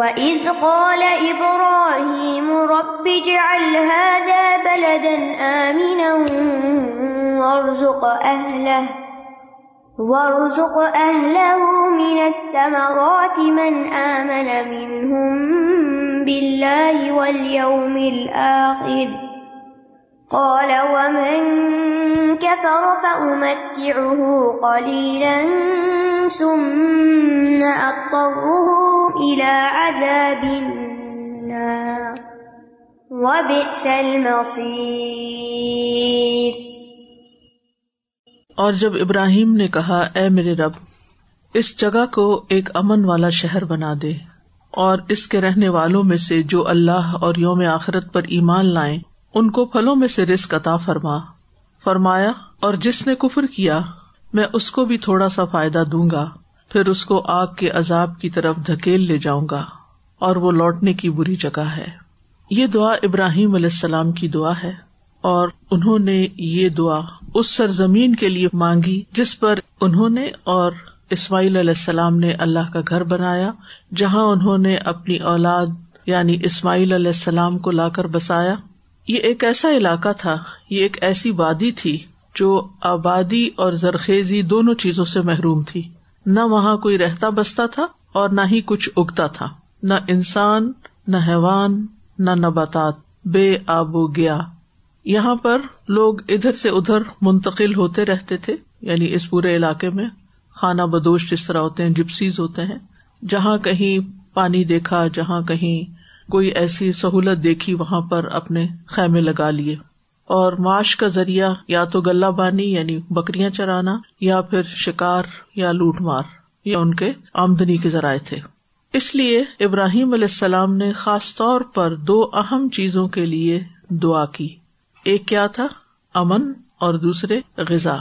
وَإِذْ قَالَ إِبْرَاهِيمُ رَبِّ اجْعَلْ هَذَا بَلَدًا آمِنًا وَارْزُقْ أَهْلَهُ وَارْزُقْ أَهْلَهُ مِنَ الثَّمَرَاتِ مَنْ آمَنَ مِنْهُمْ بِاللَّهِ وَالْيَوْمِ الْآخِرِ قَالَ وَمَنْ كَفَرَ فَأُمَتِّعُهُ قَلِيلًا ثُمَّ أَضْطَرُّهُ إِلَى عَذَابِ النَّارِ. وَبِئْسَ اور جب ابراہیم نے کہا، اے میرے رب، اس جگہ کو ایک امن والا شہر بنا دے، اور اس کے رہنے والوں میں سے جو اللہ اور یوم آخرت پر ایمان لائیں، ان کو پھلوں میں سے رسک عطا فرما۔ فرمایا، اور جس نے کفر کیا، میں اس کو بھی تھوڑا سا فائدہ دوں گا۔ پھر اس کو آگ کے عذاب کی طرف دھکیل لے جاؤں گا، اور وہ لوٹنے کی بری جگہ ہے۔ یہ دعا ابراہیم علیہ السلام کی دعا ہے، اور انہوں نے یہ دعا اس سرزمین کے لیے مانگی جس پر انہوں نے اور اسماعیل علیہ السلام نے اللہ کا گھر بنایا، جہاں انہوں نے اپنی اولاد یعنی اسماعیل علیہ السلام کو لا کر بسایا۔ یہ ایک ایسا علاقہ تھا، یہ ایک ایسی وادی تھی جو آبادی اور زرخیزی دونوں چیزوں سے محروم تھی۔ نہ وہاں کوئی رہتا بستا تھا اور نہ ہی کچھ اگتا تھا۔ نہ انسان، نہ حیوان، نہ نباتات۔ بے آبو گیا۔ یہاں پر لوگ ادھر سے ادھر منتقل ہوتے رہتے تھے یعنی اس پورے علاقے میں خانہ بدوش جس طرح ہوتے ہیں جپسیز ہوتے ہیں۔ جہاں کہیں پانی دیکھا، جہاں کہیں کوئی ایسی سہولت دیکھی، وہاں پر اپنے خیمے لگا لیے۔ اور معاش کا ذریعہ یا تو گلہ بانی یعنی بکریاں چرانا یا پھر شکار یا لوٹ مار یہ ان کے آمدنی کے ذرائع تھے۔ اس لیے ابراہیم علیہ السلام نے خاص طور پر دو اہم چیزوں کے لیے دعا کی۔ ایک کیا تھا؟ امن اور دوسرے غذا۔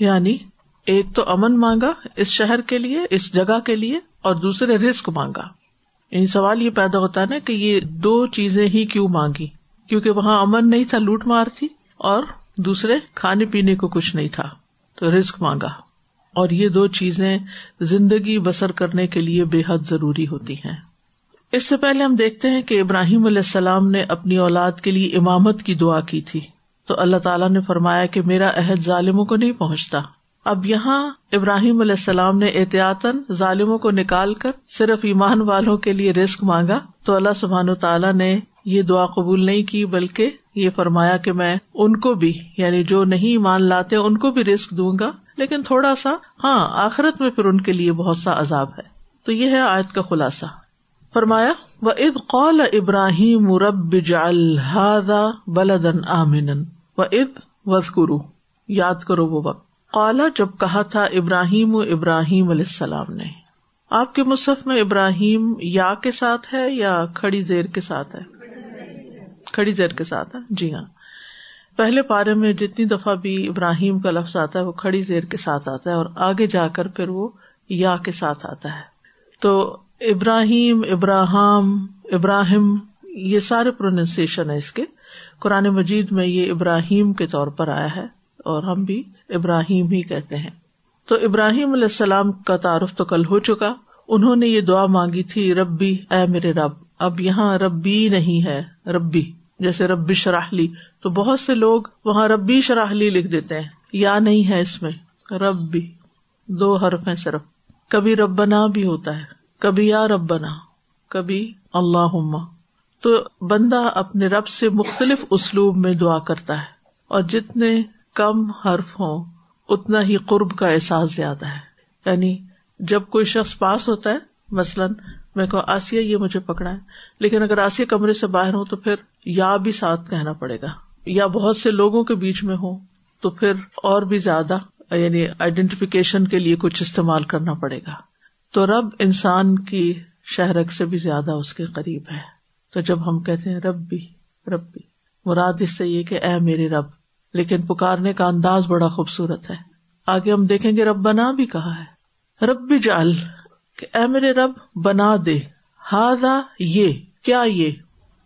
یعنی ایک تو امن مانگا اس شہر کے لیے، اس جگہ کے لیے اور دوسرے رسک مانگا۔ یعنی سوال یہ پیدا ہوتا ہے نا کہ یہ دو چیزیں ہی کیوں مانگی؟ کیونکہ وہاں امن نہیں تھا، لوٹ مار تھی اور دوسرے کھانے پینے کو کچھ نہیں تھا۔ تو رسک مانگا۔ اور یہ دو چیزیں زندگی بسر کرنے کے لیے بے حد ضروری ہوتی ہیں۔ اس سے پہلے ہم دیکھتے ہیں کہ ابراہیم علیہ السلام نے اپنی اولاد کے لیے امامت کی دعا کی تھی۔ تو اللہ تعالیٰ نے فرمایا کہ میرا عہد ظالموں کو نہیں پہنچتا۔ اب یہاں ابراہیم علیہ السلام نے احتیاطن ظالموں کو نکال کر صرف ایمان والوں کے لیے رسک مانگا۔ تو اللہ سبحان تعالیٰ نے یہ دعا قبول نہیں کی، بلکہ یہ فرمایا کہ میں ان کو بھی یعنی جو نہیں مان لاتے ان کو بھی رسک دوں گا۔ لیکن تھوڑا سا ہاں آخرت میں پھر ان کے لیے بہت سا عذاب ہے۔ تو یہ ہے آیت کا خلاصہ۔ فرمایا و اد قول ابراہیم رب جال بلدن آمن و اد وز کرو یاد کرو وہ وقت۔ قالا جب کہا تھا ابراہیم و ابراہیم علیہ السلام نے۔ آپ کے مصحف میں ابراہیم یا کے ساتھ ہے یا کھڑی زیر کے ساتھ ہے؟ کھڑی زیر کے ساتھ ہے جی ہاں۔ پہلے پارے میں جتنی دفعہ بھی ابراہیم کا لفظ آتا ہے، وہ کھڑی زیر کے ساتھ آتا ہے اور آگے جا کر پھر وہ یا کے ساتھ آتا ہے۔ تو ابراہیم ابراہم ابراہیم، یہ سارے پروننسیشن ہے اس کے۔ قرآن مجید میں یہ ابراہیم کے طور پر آیا ہے اور ہم بھی ابراہیم ہی کہتے ہیں۔ تو ابراہیم علیہ السلام کا تعارف تو کل ہو چکا۔ انہوں نے یہ دعا مانگی تھی، ربی، اے میرے رب، اب یہاں ربی نہیں ہے، ربی۔ جیسے ربی شراہلی تو بہت سے لوگ وہاں ربی شراہلی لکھ دیتے ہیں۔ یا نہیں ہے اس میں۔ رب بھی دو حرف ہیں صرف۔ کبھی ربنا بھی ہوتا ہے، کبھی یا ربنا، کبھی اللہ تو بندہ اپنے رب سے مختلف اسلوب میں دعا کرتا ہے، اور جتنے کم حرف ہوں، اتنا ہی قرب کا احساس زیادہ ہے۔ یعنی جب کوئی شخص پاس ہوتا ہے، مثلاً میں کہوں، آسیہ، یہ مجھے پکڑا ہے۔ لیکن اگر آسیہ کمرے سے باہر ہو تو پھر یا بھی ساتھ کہنا پڑے گا، یا بہت سے لوگوں کے بیچ میں ہو تو پھر اور بھی زیادہ یعنی آئیڈینٹیفیکیشن کے لیے کچھ استعمال کرنا پڑے گا۔ تو رب انسان کی شہرک سے بھی زیادہ اس کے قریب ہے۔ تو جب ہم کہتے ہیں رب بھی رب بھی مراد اس سے یہ کہ اے میرے رب، لیکن پکارنے کا انداز بڑا خوبصورت ہے۔ آگے ہم دیکھیں گے رب بنا بھی کہا ہے۔ رب بھی جال کہ اے میرے رب، بنا دے۔ ہاضا یہ۔ کیا یہ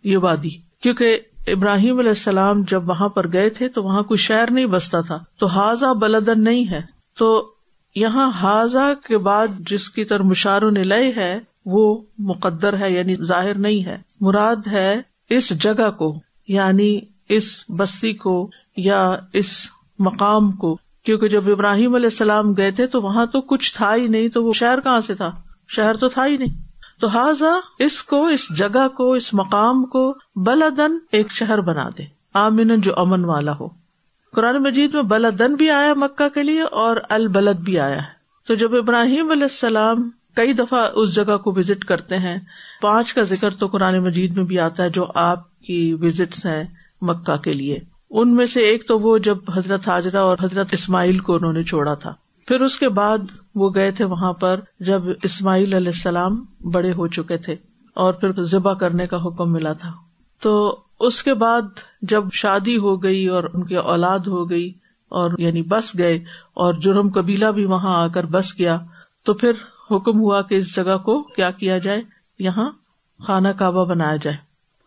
یہ وادی؟ کیونکہ ابراہیم علیہ السلام جب وہاں پر گئے تھے تو وہاں کوئی شہر نہیں بستا تھا۔ تو حاضا بلدن نہیں ہے۔ تو یہاں حاضا کے بعد جس کی طرح مشار نے لیے ہے، وہ مقدر ہے یعنی ظاہر نہیں ہے۔ مراد ہے اس جگہ کو یعنی اس بستی کو یا اس مقام کو۔ کیونکہ جب ابراہیم علیہ السلام گئے تھے تو وہاں تو کچھ تھا ہی نہیں، تو وہ شہر کہاں سے تھا؟ شہر تو تھا ہی نہیں۔ تو حاضا اس کو، اس جگہ کو، اس مقام کو بلدن ایک شہر بنا دے آمن جو امن والا ہو۔ قرآن مجید میں بلدن بھی آیا مکہ کے لیے اور البلد بھی آیا ہے۔ تو جب ابراہیم علیہ السلام کئی دفعہ اس جگہ کو وزٹ کرتے ہیں پانچ کا ذکر تو قرآن مجید میں بھی آتا ہے جو آپ کی وزٹس ہیں مکہ کے لیے۔ ان میں سے ایک تو وہ جب حضرت حاجرہ اور حضرت اسماعیل کو انہوں نے چھوڑا تھا۔ پھر اس کے بعد وہ گئے تھے وہاں پر جب اسماعیل علیہ السلام بڑے ہو چکے تھے اور پھر ذبح کرنے کا حکم ملا تھا۔ تو اس کے بعد جب شادی ہو گئی اور ان کی اولاد ہو گئی اور یعنی بس گئے اور جرم قبیلہ بھی وہاں آ کر بس گیا، تو پھر حکم ہوا کہ اس جگہ کو کیا کیا جائے؟ یہاں خانہ کعبہ بنایا جائے۔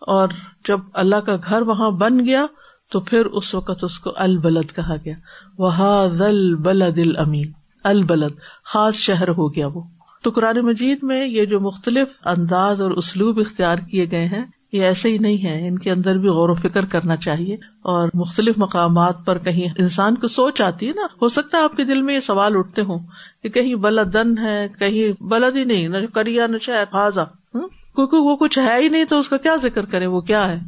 اور جب اللہ کا گھر وہاں بن گیا، تو پھر اس وقت اس کو البلد کہا گیا۔ وہ بلد امین البلد، خاص شہر ہو گیا وہ۔ تو قرآن مجید میں یہ جو مختلف انداز اور اسلوب اختیار کیے گئے ہیں، یہ ایسے ہی نہیں ہے ان کے اندر بھی غور و فکر کرنا چاہیے۔ اور مختلف مقامات پر کہیں انسان کو سوچ آتی ہے نا، ہو سکتا ہے آپ کے دل میں یہ سوال اٹھتے ہوں کہ کہیں بلدن ہے، کہیں بلد ہی نہیں، نہ کریا نہ شاید حاضا کیونکہ وہ کچھ ہے ہی نہیں تو اس کا کیا ذکر کرے وہ کیا ہے؟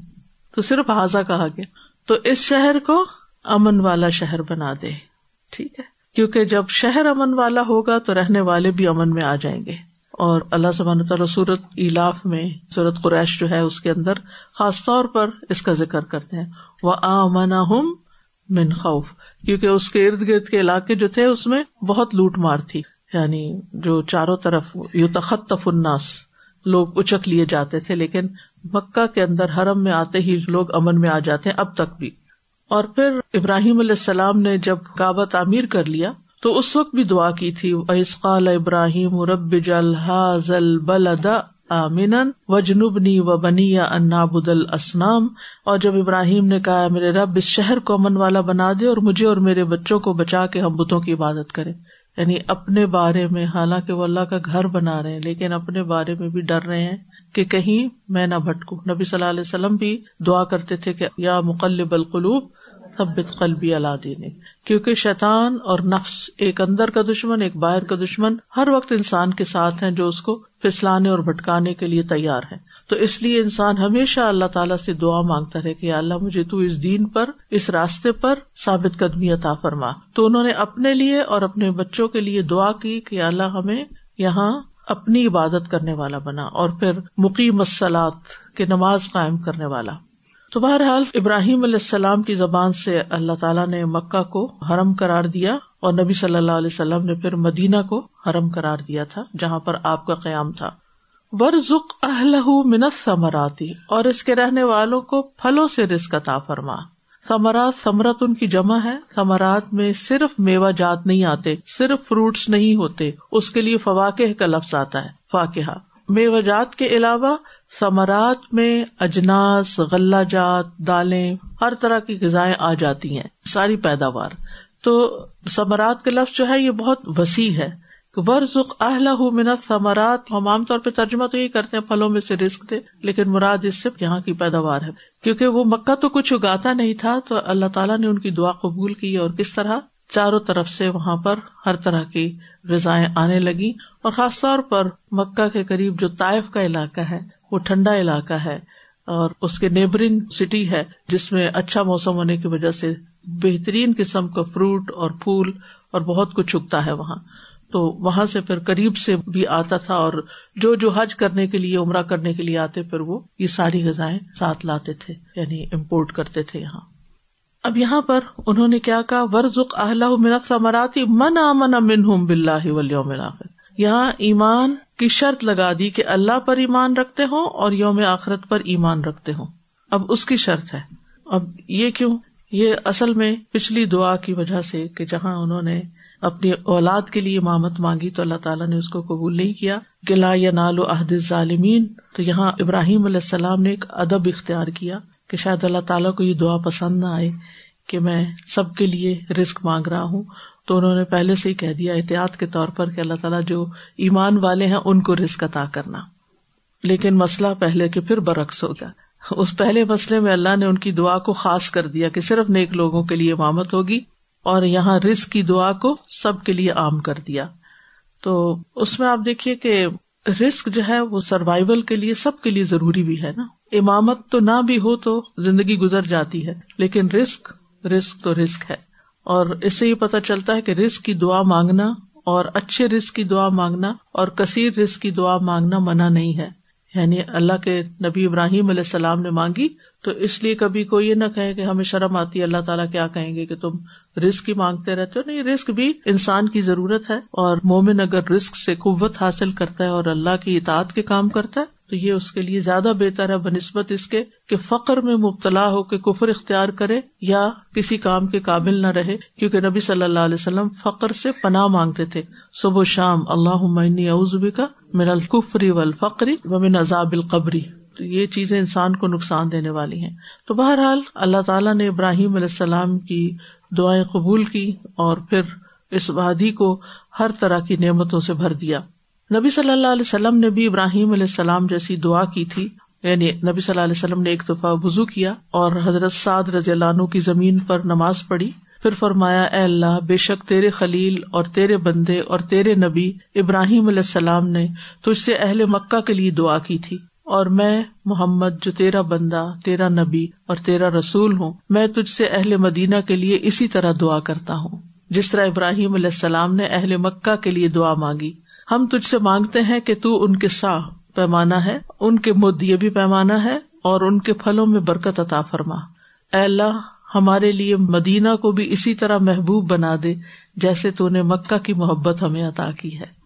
تو صرف حاضا کہا گیا۔ تو اس شہر کو امن والا شہر بنا دے۔ ٹھیک ہے۔ کیونکہ جب شہر امن والا ہوگا تو رہنے والے بھی امن میں آ جائیں گے۔ اور اللہ سبحانہ تعالیٰ سورت الاف میں، سورت قریش جو ہے، اس کے اندر خاص طور پر اس کا ذکر کرتے ہیں۔ وہ آمنا ہم من خوف۔ کیونکہ اس کے ارد گرد کے علاقے جو تھے، اس میں بہت لوٹ مار تھی۔ یعنی جو چاروں طرف یو تخت الناس، لوگ اچک لیے جاتے تھے، لیکن مکہ کے اندر حرم میں آتے ہی لوگ امن میں آ جاتے ہیں، اب تک بھی۔ اور پھر ابراہیم علیہ السلام نے جب کعبہ تعمیر کر لیا، تو اس وقت بھی دعا کی تھی اسقال ابراہیم رب جلحاظ بلد آمین و جنوبنی و بنی انابد الاسنام اور جب ابراہیم نے کہا میرے رب، اس شہر کو امن والا بنا دے اور مجھے اور میرے بچوں کو بچا کے ہم بتوں کی عبادت کرے یعنی اپنے بارے میں، حالانکہ وہ اللہ کا گھر بنا رہے ہیں، لیکن اپنے بارے میں بھی ڈر رہے ہیں کہ کہیں میں نہ بھٹکوں۔ نبی صلی اللہ علیہ وسلم بھی دعا کرتے تھے کہ یا مقلب القلوب ثبت قلبی اللہ دین کیونکہ شیطان اور نفس ایک اندر کا دشمن، ایک باہر کا دشمن ہر وقت انسان کے ساتھ ہیں جو اس کو پھسلانے اور بھٹکانے کے لیے تیار ہے تو اس لیے انسان ہمیشہ اللہ تعالیٰ سے دعا مانگتا رہے کہ اللہ مجھے تو اس دین پر، اس راستے پر ثابت قدمی عطا فرما۔ تو انہوں نے اپنے لیے اور اپنے بچوں کے لیے دعا کی کہ اللہ ہمیں یہاں اپنی عبادت کرنے والا بنا اور پھر مقیم مسلات کے نماز قائم کرنے والا۔ تو بہرحال ابراہیم علیہ السلام کی زبان سے اللہ تعالیٰ نے مکہ کو حرم قرار دیا اور نبی صلی اللہ علیہ وسلم نے پھر مدینہ کو حرم قرار دیا تھا، جہاں پر آپ کا قیام تھا۔ ورژ اہل منت ثمراتی اور اس کے رہنے والوں کو پھلوں سے رسک عطا فرما۔ ثمرات ثمرت ان کی جمع ہے۔ ثمرات میں صرف میوہ جات نہیں آتے، صرف فروٹس نہیں ہوتے، اس کے لیے فواقہ کا لفظ آتا ہے۔ فاقہ میوہ جات کے علاوہ ثمرات میں اجناس، غلہ جات، دالیں، ہر طرح کی غذائیں آ جاتی ہیں، ساری پیداوار۔ تو ثمرات کا لفظ جو ہے، یہ بہت وسیع ہے ورژ اہل منت ثمرات ہم عام طور پہ ترجمہ تو یہی کرتے ہیں، پھلوں میں سے رسک دے، لیکن مراد اس سے یہاں کی پیداوار ہے۔ کیونکہ وہ مکہ تو کچھ اگاتا نہیں تھا، تو اللہ تعالیٰ نے ان کی دعا قبول کی اور کس طرح؟ چاروں طرف سے وہاں پر ہر طرح کی غذائیں آنے لگی اور خاص طور پر مکہ کے قریب جو طائف کا علاقہ ہے وہ ٹھنڈا علاقہ ہے اور اس کے نیبرنگ سٹی ہے جس میں اچھا موسم ہونے کی وجہ سے بہترین قسم کا فروٹ اور پھول اور بہت کچھ اگتا ہے وہاں۔ تو وہاں سے پھر قریب سے بھی آتا تھا اور جو جو حج کرنے کے لیے، عمرہ کرنے کے لیے آتے، پھر وہ یہ ساری غذائیں ساتھ لاتے تھے یعنی امپورٹ کرتے تھے یہاں۔ اب یہاں پر انہوں نے کیا کہا؟ ورژ اہل منت سمراتی من امن امن ہوں بلّہ ولیوم یہاں ایمان کی شرط لگا دی کہ اللہ پر ایمان رکھتے ہوں اور یوم آخرت پر ایمان رکھتے ہوں۔ اب اس کی شرط ہے۔ اب یہ کیوں؟ یہ اصل میں پچھلی دعا کی وجہ سے کہ جہاں انہوں نے اپنی اولاد کے لیے امامت مانگی تو اللہ تعالیٰ نے اس کو قبول نہیں کیا کہ لا یا نالو عہد ظالمین تو یہاں ابراہیم علیہ السلام نے ایک ادب اختیار کیا کہ شاید اللہ تعالیٰ کو یہ دعا پسند نہ آئے کہ میں سب کے لیے رسک مانگ رہا ہوں تو انہوں نے پہلے سے ہی کہہ دیا احتیاط کے طور پر کہ اللہ تعالیٰ جو ایمان والے ہیں ان کو رسک عطا کرنا۔ لیکن مسئلہ پہلے کے پھر برعکس ہو گیا۔ اس پہلے مسئلے میں اللہ نے ان کی دعا کو خاص کر دیا کہ صرف نیک لوگوں کے لیے امامت ہوگی اور یہاں رسک کی دعا کو سب کے لیے عام کر دیا۔ تو اس میں آپ دیکھیے کہ رسک جو ہے وہ سروائول کے لیے سب کے لیے ضروری بھی ہے نا۔ امامت تو نہ بھی ہو تو زندگی گزر جاتی ہے، لیکن رسک رسک تو رسک ہے۔ اور اس سے یہ پتا چلتا ہے کہ رسک کی دعا مانگنا اور اچھے رسک کی دعا مانگنا اور کثیر رسک کی دعا مانگنا منع نہیں ہے۔ یعنی اللہ کے نبی ابراہیم علیہ السلام نے مانگی تو اس لیے کبھی کوئی یہ نہ کہے کہ ہمیں شرم آتی ہے، اللہ تعالیٰ کیا کہیں گے کہ تم رسک ہی مانگتے رہتے ہو؟ نہیں رسک بھی انسان کی ضرورت ہے اور مومن اگر رسک سے قوت حاصل کرتا ہے اور اللہ کی اطاعت کے کام کرتا ہے تو یہ اس کے لیے زیادہ بہتر ہے بنسبت اس کے کہ فخر میں مبتلا ہو کے کفر اختیار کرے یا کسی کام کے قابل نہ رہے، کیونکہ نبی صلی اللہ علیہ وسلم فخر سے پناہ مانگتے تھے۔ صبح و شام اللہ عمنی کا میرا القفری و الفقری و من عذاب القبری تو یہ چیزیں انسان کو نقصان دینے والی ہیں۔ تو بہرحال اللہ تعالیٰ نے ابراہیم علیہ السلام کی دعائیں قبول کی اور پھر اس وادی کو ہر طرح کی نعمتوں سے بھر دیا۔ نبی صلی اللہ علیہ وسلم نے بھی ابراہیم علیہ السلام جیسی دعا کی تھی۔ یعنی نبی صلی اللہ علیہ وسلم نے ایک دفعہ وزو کیا اور حضرت سعد رضی اللہ عنہ کی زمین پر نماز پڑھی۔ پھر فرمایا، اے اللہ، بے شک تیرے خلیل اور تیرے بندے اور تیرے نبی ابراہیم علیہ السلام نے تجھ سے اہل مکہ کے لیے دعا کی تھی۔ اور میں، محمد، جو تیرا بندہ، تیرا نبی اور تیرا رسول ہوں، میں تجھ سے اہل مدینہ کے لیے اسی طرح دعا کرتا ہوں۔ جس طرح ابراہیم علیہ السلام نے اہل مکہ کے لیے دعا مانگی۔ ہم تجھ سے مانگتے ہیں کہ تو ان کے سا پیمانہ ہے، ان کے مد یہ بھی پیمانہ ہے، اور ان کے پھلوں میں برکت عطا فرما۔ اے اللہ، ہمارے لیے مدینہ کو بھی اسی طرح محبوب بنا دے جیسے تو نے مکہ کی محبت ہمیں عطا کی ہے۔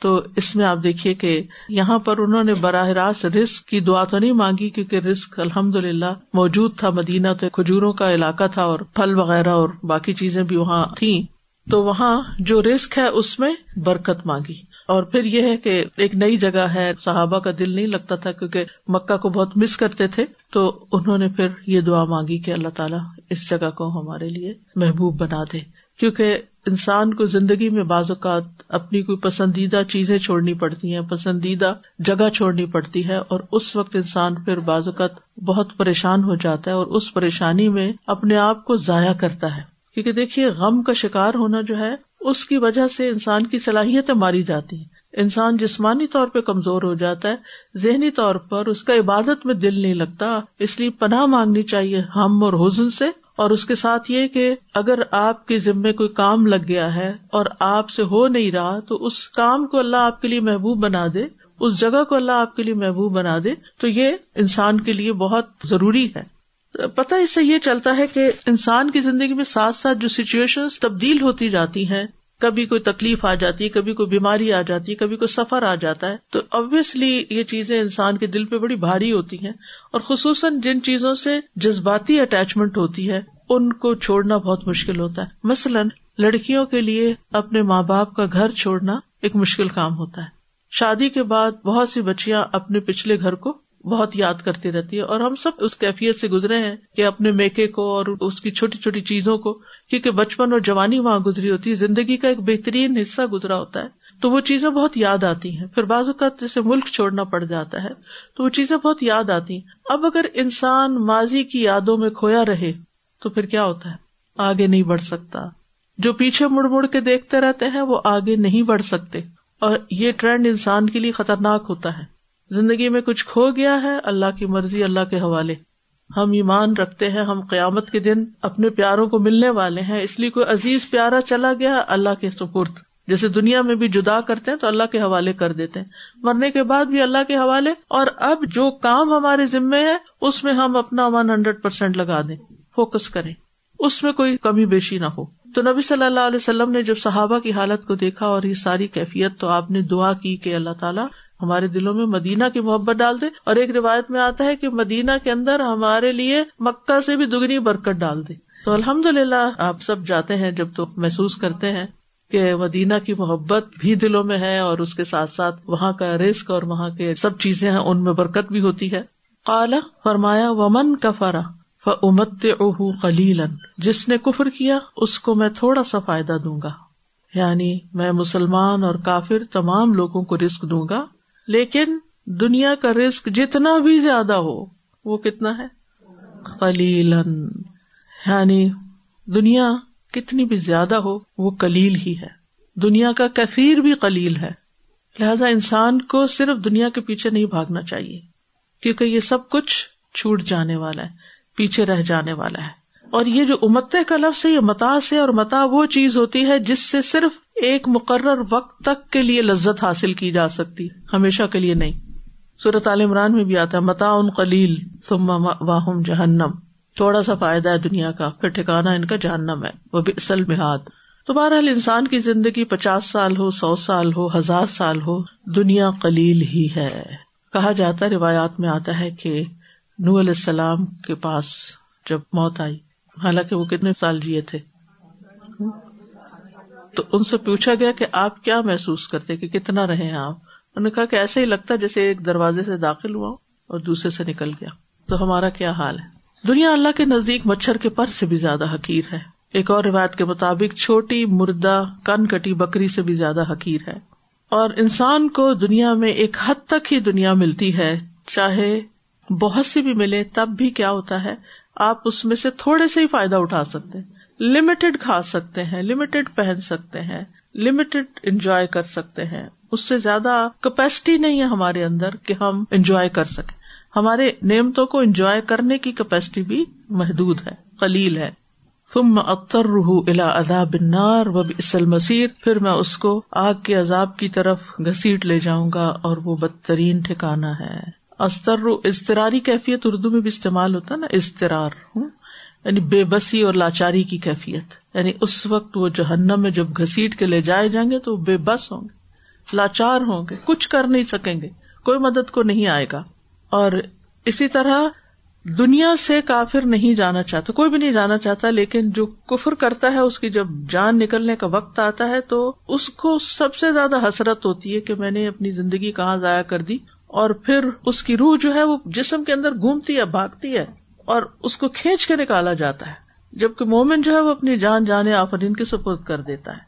تو اس میں آپ دیکھیے کہ یہاں پر انہوں نے براہ راست رسک کی دعا تو نہیں مانگی کیونکہ رسک الحمد للہ موجود تھا مدینہ تو کھجوروں کا علاقہ تھا اور پھل وغیرہ اور باقی چیزیں بھی وہاں تھیں۔ تو وہاں جو رسک ہے اس میں برکت مانگی۔ اور پھر یہ ہے کہ ایک نئی جگہ ہے، صحابہ کا دل نہیں لگتا تھا کیونکہ مکہ کو بہت مس کرتے تھے۔ تو انہوں نے پھر یہ دعا مانگی کہ اللہ تعالیٰ اس جگہ کو ہمارے لیے محبوب بنا دے۔ کیونکہ انسان کو زندگی میں بعض اوقات اپنی کوئی پسندیدہ چیزیں چھوڑنی پڑتی ہیں، پسندیدہ جگہ چھوڑنی پڑتی ہے اور اس وقت انسان پھر بعض اوقات بہت پریشان ہو جاتا ہے اور اس پریشانی میں اپنے آپ کو ضائع کرتا ہے۔ کیونکہ دیکھیے، غم کا شکار ہونا جو ہے، اس کی وجہ سے انسان کی صلاحیتیں ماری جاتی ہیں۔ انسان جسمانی طور پہ کمزور ہو جاتا ہے، ذہنی طور پر اس کا عبادت میں دل نہیں لگتا، اس لیے پناہ مانگنی چاہیے ہم اور حزن سے۔ اور اس کے ساتھ یہ کہ اگر آپ کے ذمے کوئی کام لگ گیا ہے اور آپ سے ہو نہیں رہا، تو اس کام کو اللہ آپ کے لیے محبوب بنا دے۔ اس جگہ کو اللہ آپ کے لیے محبوب بنا دے۔ تو یہ انسان کے لیے بہت ضروری ہے۔ پتا اس سے یہ چلتا ہے کہ انسان کی زندگی میں ساتھ ساتھ جو سچویشن تبدیل ہوتی جاتی ہیں، کبھی کوئی تکلیف آ جاتی ہے، کبھی کوئی بیماری آ جاتی ہے، کبھی کوئی سفر آ جاتا ہے، تو ابویسلی یہ چیزیں انسان کے دل پہ بڑی بھاری ہوتی ہیں اور خصوصاً جن چیزوں سے جذباتی اٹیچمنٹ ہوتی ہے، ان کو چھوڑنا بہت مشکل ہوتا ہے۔ مثلاً لڑکیوں کے لیے اپنے ماں باپ کا گھر چھوڑنا ایک مشکل کام ہوتا ہے۔ شادی کے بعد بہت سی بچیاں اپنے پچھلے گھر کو بہت یاد کرتی رہتی ہے اور ہم سب اس کیفیت سے گزرے ہیں کہ اپنے میکے کو اور اس کی چھوٹی چھوٹی چیزوں کو، کیونکہ بچپن اور جوانی وہاں گزری ہوتی ہے، زندگی کا ایک بہترین حصہ گزرا ہوتا ہے۔ تو وہ چیزیں بہت یاد آتی ہیں۔ پھر بعض اوقات جیسے ملک چھوڑنا پڑ جاتا ہے، تو وہ چیزیں بہت یاد آتی ہیں۔ اب اگر انسان ماضی کی یادوں میں کھویا رہے، تو پھر کیا ہوتا ہے؟ آگے نہیں بڑھ سکتا۔ جو پیچھے مڑ مڑ کے دیکھتے رہتے ہیں، وہ آگے نہیں بڑھ سکتے۔ اور یہ ٹرینڈ انسان کے لیے خطرناک ہوتا ہے۔ زندگی میں کچھ کھو گیا ہے، اللہ کی مرضی، اللہ کے حوالے۔ ہم ایمان رکھتے ہیں، ہم قیامت کے دن اپنے پیاروں کو ملنے والے ہیں۔ اس لیے کوئی عزیز پیارا چلا گیا، اللہ کے سپرد۔ جیسے دنیا میں بھی جدا کرتے ہیں تو اللہ کے حوالے کر دیتے ہیں۔ مرنے کے بعد بھی اللہ کے حوالے۔ اور اب جو کام ہمارے ذمے ہے، اس میں ہم اپنا ون ہنڈریڈ پرسینٹ لگا دیں۔ فوکس کریں۔ اس میں کوئی کمی بیشی نہ ہو۔ تو نبی صلی اللہ علیہ وسلم نے جب صحابہ کی حالت کو دیکھا اور یہ ساری کیفیت، تو آپ نے دعا کی کہ اللہ تعالیٰ ہمارے دلوں میں مدینہ کی محبت ڈال دے اور ایک روایت میں آتا ہے کہ مدینہ کے اندر ہمارے لیے مکہ سے بھی دگنی برکت ڈال دے۔ تو الحمد للہ آپ سب جاتے ہیں جب تو محسوس کرتے ہیں کہ مدینہ کی محبت بھی دلوں میں ہے اور اس کے ساتھ ساتھ وہاں کا رسک اور وہاں کے سب چیزیں ہیں، ان میں برکت بھی ہوتی ہے۔ کالا فرمایا، ومن کفرا فمت اوہ کلیلن جس نے کفر کیا، اس کو میں تھوڑا سا فائدہ دوں گا۔ یعنی میں مسلمان اور کافر تمام لوگوں کو رسک دوں گا۔ لیکن دنیا کا رسک جتنا بھی زیادہ ہو، وہ کتنا ہے؟ کلیلن یعنی دنیا کتنی بھی زیادہ ہو، وہ کلیل ہی ہے۔ دنیا کا کثیر بھی کلیل ہے۔ لہذا انسان کو صرف دنیا کے پیچھے نہیں بھاگنا چاہیے، کیونکہ یہ سب کچھ چھوٹ جانے والا ہے، پیچھے رہ جانے والا ہے۔ اور یہ جو امت کا لفظ ہے، یہ متا سے اور متا وہ چیز ہوتی ہے جس سے صرف ایک مقرر وقت تک کے لیے لذت حاصل کی جا سکتی ہمیشہ کے لیے نہیں۔ صورت عال عمران میں بھی آتا ہے متا ان کلیل واہم جہنم۔ تھوڑا سا فائدہ ہے دنیا کا، پھر ٹھکانا ان کا جہنم ہے۔ وہ بھی اصل محاد تو بہرحال انسان کی زندگی پچاس سال ہو، سو سال ہو، ہزار سال ہو، دنیا کلیل ہی ہے۔ کہا جاتا ہے، روایات میں آتا ہے کہ نو علیہ السلام کے پاس جب موت آئی، حالانکہ وہ کتنے سال جیے تھے؟ تو ان سے پوچھا گیا کہ آپ کیا محسوس کرتے کہ کتنا رہے ہیں آپ؟ انہوں نے کہا کہ ایسے ہی لگتا جیسے ایک دروازے سے داخل ہوا اور دوسرے سے نکل گیا۔ تو ہمارا کیا حال ہے؟ دنیا اللہ کے نزدیک مچھر کے پر سے بھی زیادہ حقیر ہے۔ ایک اور روایت کے مطابق، چھوٹی مردہ، کن کٹی بکری سے بھی زیادہ حقیر ہے۔ اور انسان کو دنیا میں ایک حد تک ہی دنیا ملتی ہے۔ چاہے بہت سی بھی ملے، تب بھی کیا ہوتا ہے؟ آپ اس میں سے تھوڑے سے ہی فائدہ اٹھا سکتے ہیں۔ لمیٹڈ کھا سکتے ہیں لمیٹڈ پہن سکتے ہیں لمیٹڈ انجوائے کر سکتے ہیں۔ اس سے زیادہ کیپیسٹی نہیں ہے ہمارے اندر کہ ہم انجوائے کر سکیں۔ ہمارے نعمتوں کو انجوائے کرنے کی کیپیسٹی بھی محدود ہے کلیل ہے۔ تم اختر روح الا ادا بنار و اسل مسیر پھر میں اس کو آگ کے عذاب کی طرف گھسیٹ لے جاؤں گا اور وہ بدترین ٹھکانا ہے۔ استر استراری کیفیت اردو میں بھی استعمال ہوتا ہے نا استرار یعنی بے بسی اور لاچاری کی کیفیت۔ یعنی اس وقت وہ جہنم میں جب گھسیٹ کے لے جائے جائیں گے تو بے بس ہوں گے، لاچار ہوں گے، کچھ کر نہیں سکیں گے، کوئی مدد کو نہیں آئے گا۔ اور اسی طرح دنیا سے کافر نہیں جانا چاہتا، کوئی بھی نہیں جانا چاہتا، لیکن جو کفر کرتا ہے، اس کی جب جان نکلنے کا وقت آتا ہے، تو اس کو سب سے زیادہ حسرت ہوتی ہے کہ میں نے اپنی زندگی کہاں ضائع کر دی۔ اور پھر اس کی روح جو ہے، وہ جسم کے اندر گھومتی ہے، بھاگتی ہے۔ اور اس کو کھینچ کے نکالا جاتا ہے، جبکہ مومن جو ہے وہ اپنی جان جانے آفرین کے سپرد کر دیتا ہے۔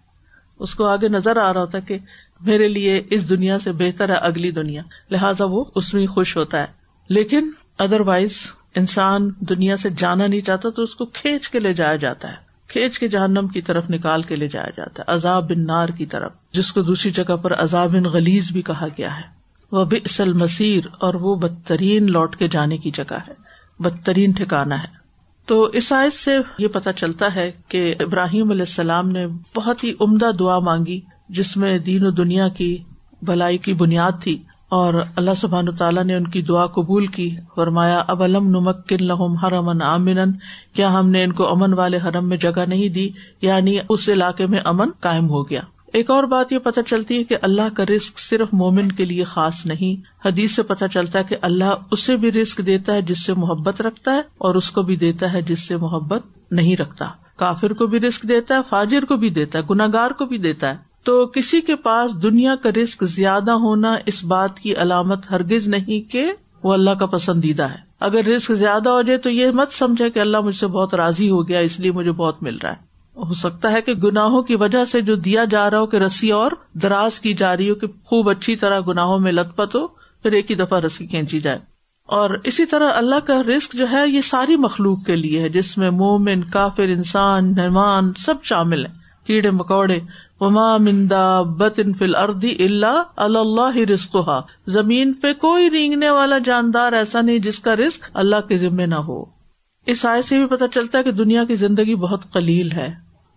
اس کو آگے نظر آ رہا ہوتا ہے کہ میرے لیے اس دنیا سے بہتر ہے اگلی دنیا۔ لہٰذا وہ اس میں خوش ہوتا ہے۔ لیکن ادر وائز انسان دنیا سے جانا نہیں چاہتا تو اس کو کھینچ کے لے جایا جاتا ہے۔ کھینچ کے جہنم کی طرف نکال کے لے جایا جاتا ہے۔ عذاب بن نار کی طرف، جس کو دوسری جگہ پر عذاب بن غلیز بھی کہا گیا ہے۔ وہ بسل مسیر اور وہ بدترین لوٹ کے جانے کی جگہ ہے۔ بدترین ٹھکانا ہے۔ تو اس آیت سے یہ پتا چلتا ہے کہ ابراہیم علیہ السلام نے بہت ہی عمدہ دعا مانگی، جس میں دین و دنیا کی بھلائی کی بنیاد تھی اور اللہ سبحان تعالیٰ نے ان کی دعا قبول کی۔ فرمایا اب علم نمک کن لہم ہر امن امن کیا ہم نے ان کو امن والے حرم میں جگہ نہیں دی؟ یعنی اس علاقے میں امن کائم ہو گیا۔ ایک اور بات یہ پتہ چلتی ہے کہ اللہ کا رسک صرف مومن کے لیے خاص نہیں۔ حدیث سے پتہ چلتا ہے کہ اللہ اسے بھی رسک دیتا ہے جس سے محبت رکھتا ہے اور اس کو بھی دیتا ہے جس سے محبت نہیں رکھتا۔ کافر کو بھی رسک دیتا ہے، فاجر کو بھی دیتا ہے گناگار کو بھی دیتا ہے۔ تو کسی کے پاس دنیا کا رسک زیادہ ہونا اس بات کی علامت ہرگز نہیں کہ وہ اللہ کا پسندیدہ ہے۔ اگر رسک زیادہ ہو جائے تو یہ مت سمجھے کہ اللہ مجھ سے بہت راضی ہو گیا، اس لیے مجھے بہت مل رہا ہے۔ ہو سکتا ہے کہ گناہوں کی وجہ سے جو دیا جا رہا ہو کہ رسی اور دراز کی جا رہی ہو کہ خوب اچھی طرح گناہوں میں لت پت ہو، پھر ایک ہی دفعہ رسی کھینچی جائے۔ اور اسی طرح اللہ کا رسک جو ہے، یہ ساری مخلوق کے لیے ہے، جس میں مومن، کافر، انسان، مہمان سب شامل ہیں۔ کیڑے، مکوڑے، وما مندا بت فل اردی اللہ اللہ رسک زمین پہ کوئی رینگنے والا جاندار ایسا نہیں جس کا رسک اللہ کے ذمے نہ ہو۔ اس آئے سے بھی پتہ چلتا ہے کہ دنیا کی زندگی بہت قلیل ہے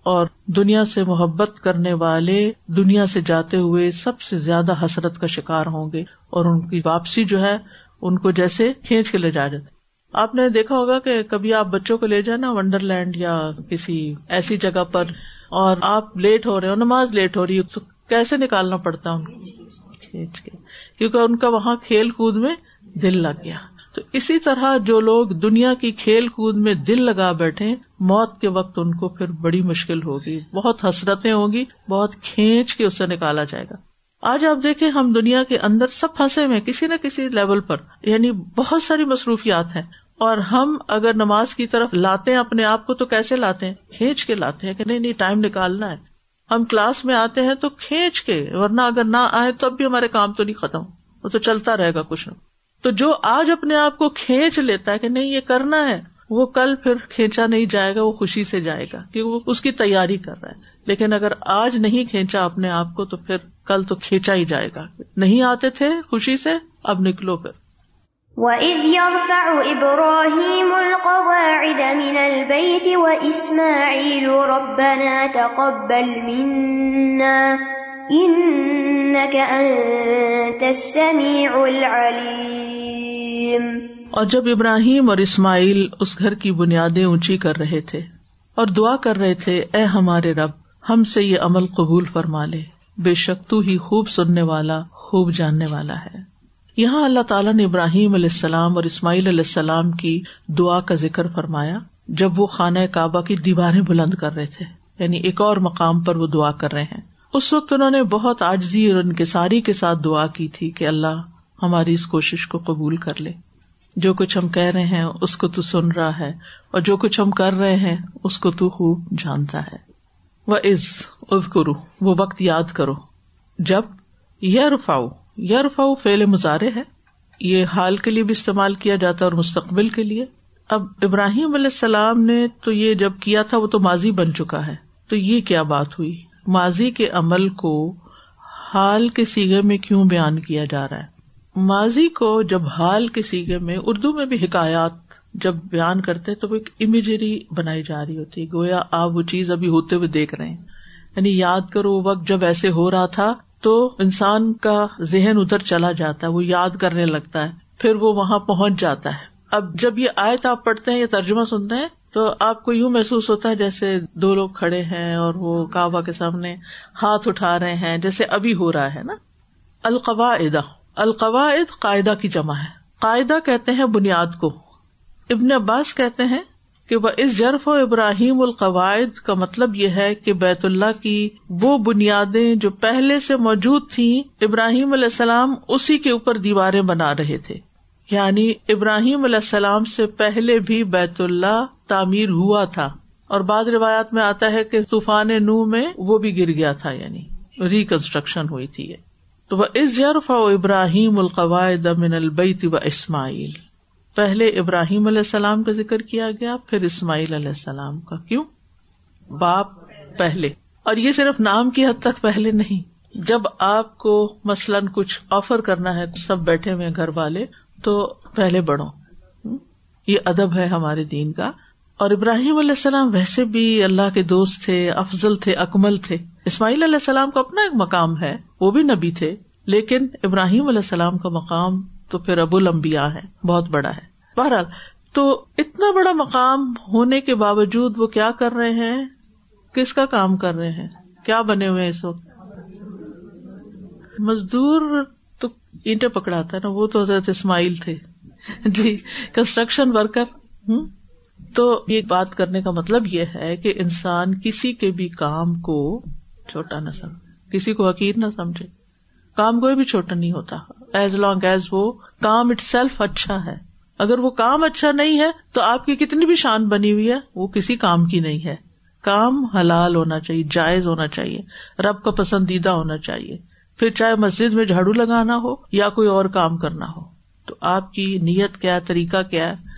اور دنیا سے محبت کرنے والے دنیا سے جاتے ہوئے سب سے زیادہ حسرت کا شکار ہوں گے اور ان کی واپسی جو ہے، ان کو جیسے کھینچ کے لے جا جاتے آپ نے دیکھا ہوگا کہ کبھی آپ بچوں کو لے جانا ونڈر لینڈ یا کسی ایسی جگہ پر اور آپ لیٹ ہو رہے ہو، نماز لیٹ ہو رہی ہو، تو کیسے نکالنا پڑتا ان کو؟ کھینچ کے۔ کیونکہ ان کا وہاں کھیل کود میں دل لگ گیا۔ تو اسی طرح جو لوگ دنیا کی کھیل کود میں دل لگا بیٹھے، موت کے وقت ان کو پھر بڑی مشکل ہوگی، بہت حسرتیں ہوگی بہت کھینچ کے اسے نکالا جائے گا۔ آج آپ دیکھیں ہم دنیا کے اندر سب پھنسے ہوئے کسی نہ کسی لیول پر یعنی بہت ساری مصروفیات ہیں۔ اور ہم اگر نماز کی طرف لاتے ہیں اپنے آپ کو تو کیسے لاتے ہیں؟ کھینچ کے لاتے ہیں کہ نہیں نہیں ٹائم نکالنا ہے۔ ہم کلاس میں آتے ہیں تو کھینچ کے، ورنہ اگر نہ آئے تو اب بھی ہمارے کام تو نہیں ختم، وہ تو چلتا رہے گا کچھ نہ تو جو آج اپنے آپ کو کھینچ لیتا ہے کہ نہیں، یہ کرنا ہے، وہ کل پھر کھینچا نہیں جائے گا، وہ خوشی سے جائے گا، کیونکہ وہ اس کی تیاری کر رہا ہے۔ لیکن اگر آج نہیں کھینچا اپنے آپ کو، تو پھر کل تو کھینچا ہی جائے گا۔ نہیں آتے تھے خوشی سے، اب نکلو پھر۔ وَإِذْ يَرْفَعُ إِبْرَاهِيمُ الْقَوَاعِدَ مِنَ الْبَيْتِ وَإِسْمَاعِيلُ رَبَّنَا تَقَبَّلْ مِنَّا اور جب ابراہیم اور اسماعیل اس گھر کی بنیادیں اونچی کر رہے تھے اور دعا کر رہے تھے، اے ہمارے رب، ہم سے یہ عمل قبول فرما لے۔ بے شک تو ہی خوب سننے والا، خوب جاننے والا ہے۔ یہاں اللہ تعالیٰ نے ابراہیم علیہ السلام اور اسماعیل علیہ السلام کی دعا کا ذکر فرمایا جب وہ خانہ کعبہ کی دیواریں بلند کر رہے تھے۔ یعنی ایک اور مقام پر وہ دعا کر رہے ہیں۔ اس وقت انہوں نے بہت آجزی اور ان کے ساری کے ساتھ دعا کی تھی کہ اللہ ہماری اس کوشش کو قبول کر لے۔ جو کچھ ہم کہہ رہے ہیں، اس کو تو سن رہا ہے، اور جو کچھ ہم کر رہے ہیں، اس کو تو خوب جانتا ہے۔ وہ عز از کرو وہ وقت یاد کرو۔ جب یرفاؤ یرفاؤ فیل مظاہرے ہے۔ یہ حال کے لیے بھی استعمال کیا جاتا ہے اور مستقبل کے لیے۔ اب ابراہیم علیہ السلام نے تو یہ جب کیا تھا، وہ تو ماضی بن چکا ہے۔ تو یہ کیا بات ہوئی؟ ماضی کے عمل کو حال کے سیگے میں کیوں بیان کیا جا رہا ہے؟ ماضی کو جب حال کے سیگے میں، اردو میں بھی حکایات جب بیان کرتے تو وہ ایک امیجری بنائی جا رہی ہوتی گویا آپ وہ چیز ابھی ہوتے ہوئے دیکھ رہے ہیں۔ یعنی یاد کرو، وہ وقت جب ایسے ہو رہا تھا تو انسان کا ذہن ادھر چلا جاتا ہے، وہ یاد کرنے لگتا ہے، پھر وہ وہاں پہنچ جاتا ہے۔ اب جب یہ آئے تو آپ پڑھتے ہیں یا ترجمہ سنتے ہیں تو آپ کو یوں محسوس ہوتا ہے جیسے دو لوگ کھڑے ہیں اور وہ کعبہ کے سامنے ہاتھ اٹھا رہے ہیں جیسے ابھی ہو رہا ہے نا؟ القواعدہ القواعد قاعدہ کی جمع ہے۔ قاعدہ کہتے ہیں بنیاد کو۔ ابن عباس کہتے ہیں کہ وہ اس جرف و ابراہیم القواعد کا مطلب یہ ہے کہ بیت اللہ کی وہ بنیادیں جو پہلے سے موجود تھیں، ابراہیم علیہ السلام اسی کے اوپر دیواریں بنا رہے تھے۔ یعنی ابراہیم علیہ السلام سے پہلے بھی بیت اللہ تعمیر ہوا تھا۔ اور بعض روایات میں آتا ہے کہ طوفان نو میں وہ بھی گر گیا تھا یعنی ریکنسٹرکشن ہوئی تھی تو وہ اس ضرف ابراہیم القواعد من البیت و اسماعیل۔ پہلے ابراہیم علیہ السلام کا ذکر کیا گیا، پھر اسماعیل علیہ السلام کا۔ کیوں؟ باپ پہلے۔ اور یہ صرف نام کی حد تک پہلے نہیں۔ جب آپ کو مثلاً کچھ آفر کرنا ہے، سب بیٹھے ہوئے گھر والے، تو پہلے بڑھو۔ یہ ادب ہے ہمارے دین کا۔ اور ابراہیم علیہ السلام ویسے بھی اللہ کے دوست تھے، افضل تھے، اکمل تھے۔ اسماعیل علیہ السلام کا اپنا ایک مقام ہے، وہ بھی نبی تھے، لیکن ابراہیم علیہ السلام کا مقام تو پھر ابو المبیا ہے، بہت بڑا ہے۔ بہرحال، تو اتنا بڑا مقام ہونے کے باوجود وہ کیا کر رہے ہیں؟ کس کا کام کر رہے ہیں؟ کیا بنے ہوئے اس وقت؟ مزدور تو اینٹیں پکڑاتا ہے نا، وہ تو حضرت اسماعیل تھے۔ جی کنسٹرکشن ورکر ہوں۔ تو یہ بات کرنے کا مطلب یہ ہے کہ انسان کسی کے بھی کام کو چھوٹا نہ سمجھے، کسی کو حقیر نہ سمجھے۔ کام کوئی بھی چھوٹا نہیں ہوتا۔ ایز لانگ ایز وہ کام اٹ سیلف اچھا ہے۔ اگر وہ کام اچھا نہیں ہے تو آپ کی کتنی بھی شان بنی ہوئی ہے، وہ کسی کام کی نہیں ہے۔ کام حلال ہونا چاہیے، جائز ہونا چاہیے۔ رب کا پسندیدہ ہونا چاہیے۔ پھر چاہے مسجد میں جھاڑو لگانا ہو یا کوئی اور کام کرنا ہو۔ تو آپ کی نیت کیا طریقہ کیا ہے؟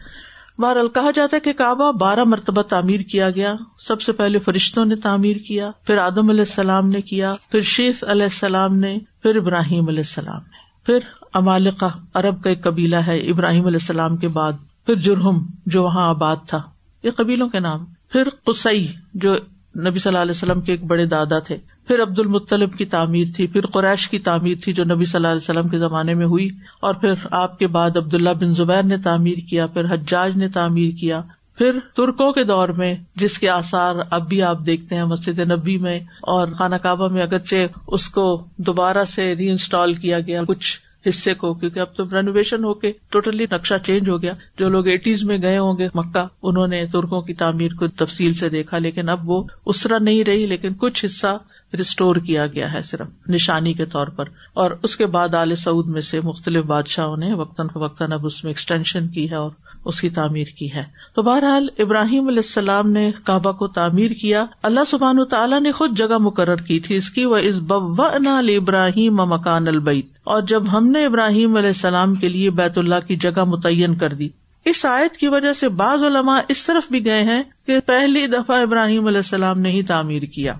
بہرحال کہا جاتا ہے کہ کعبہ بارہ مرتبہ تعمیر کیا گیا۔ سب سے پہلے فرشتوں نے تعمیر کیا، پھر آدم علیہ السلام نے کیا، پھر شیخ علیہ السلام نے، پھر ابراہیم علیہ السلام نے، پھر امالکا عرب کا ایک قبیلہ ہے ابراہیم علیہ السلام کے بعد، پھر جرہم جو وہاں آباد تھا، یہ قبیلوں کے نام، پھر قسئی جو نبی صلی اللہ علیہ وسلم کے ایک بڑے دادا تھے۔ پھر عبد المطلب کی تعمیر تھی، پھر قریش کی تعمیر تھی جو نبی صلی اللہ علیہ وسلم کے زمانے میں ہوئی، اور پھر آپ کے بعد عبد اللہ بن زبیر نے تعمیر کیا، پھر حجاج نے تعمیر کیا، پھر ترکوں کے دور میں جس کے آثار اب بھی آپ دیکھتے ہیں مسجد نبی میں اور خانہ کعبہ میں اگرچہ اس کو دوبارہ سے ری انسٹال کیا گیا کچھ حصے کو، کیونکہ اب تو رینویشن ہو کے ٹوٹلی نقشہ چینج ہو گیا۔ جو لوگ ایٹیز میں گئے ہوں گے مکہ، انہوں نے ترکوں کی تعمیر کو تفصیل سے دیکھا، لیکن اب وہ اس طرح نہیں رہی، لیکن کچھ حصہ ریسٹور کیا گیا ہے صرف نشانی کے طور پر اور اس کے بعد عال سعود میں سے مختلف بادشاہوں نے وقتاً فوقتاً اب اس میں ایکسٹینشن کی ہے اور اس کی تعمیر کی ہے۔ تو بہرحال ابراہیم علیہ السلام نے کعبہ کو تعمیر کیا۔ اللہ سبحان تعالیٰ نے خود جگہ مقرر کی تھی اس کی۔ وہ اس ابراہیم مکان البعید اور جب ہم نے ابراہیم علیہ السلام کے لیے بیت اللہ کی جگہ متعین کر دی۔ اس آیت کی وجہ سے بعض علماء اس طرف بھی گئے ہیں کہ پہلی دفعہ ابراہیم علیہ السلام نے ہی تعمیر کیا۔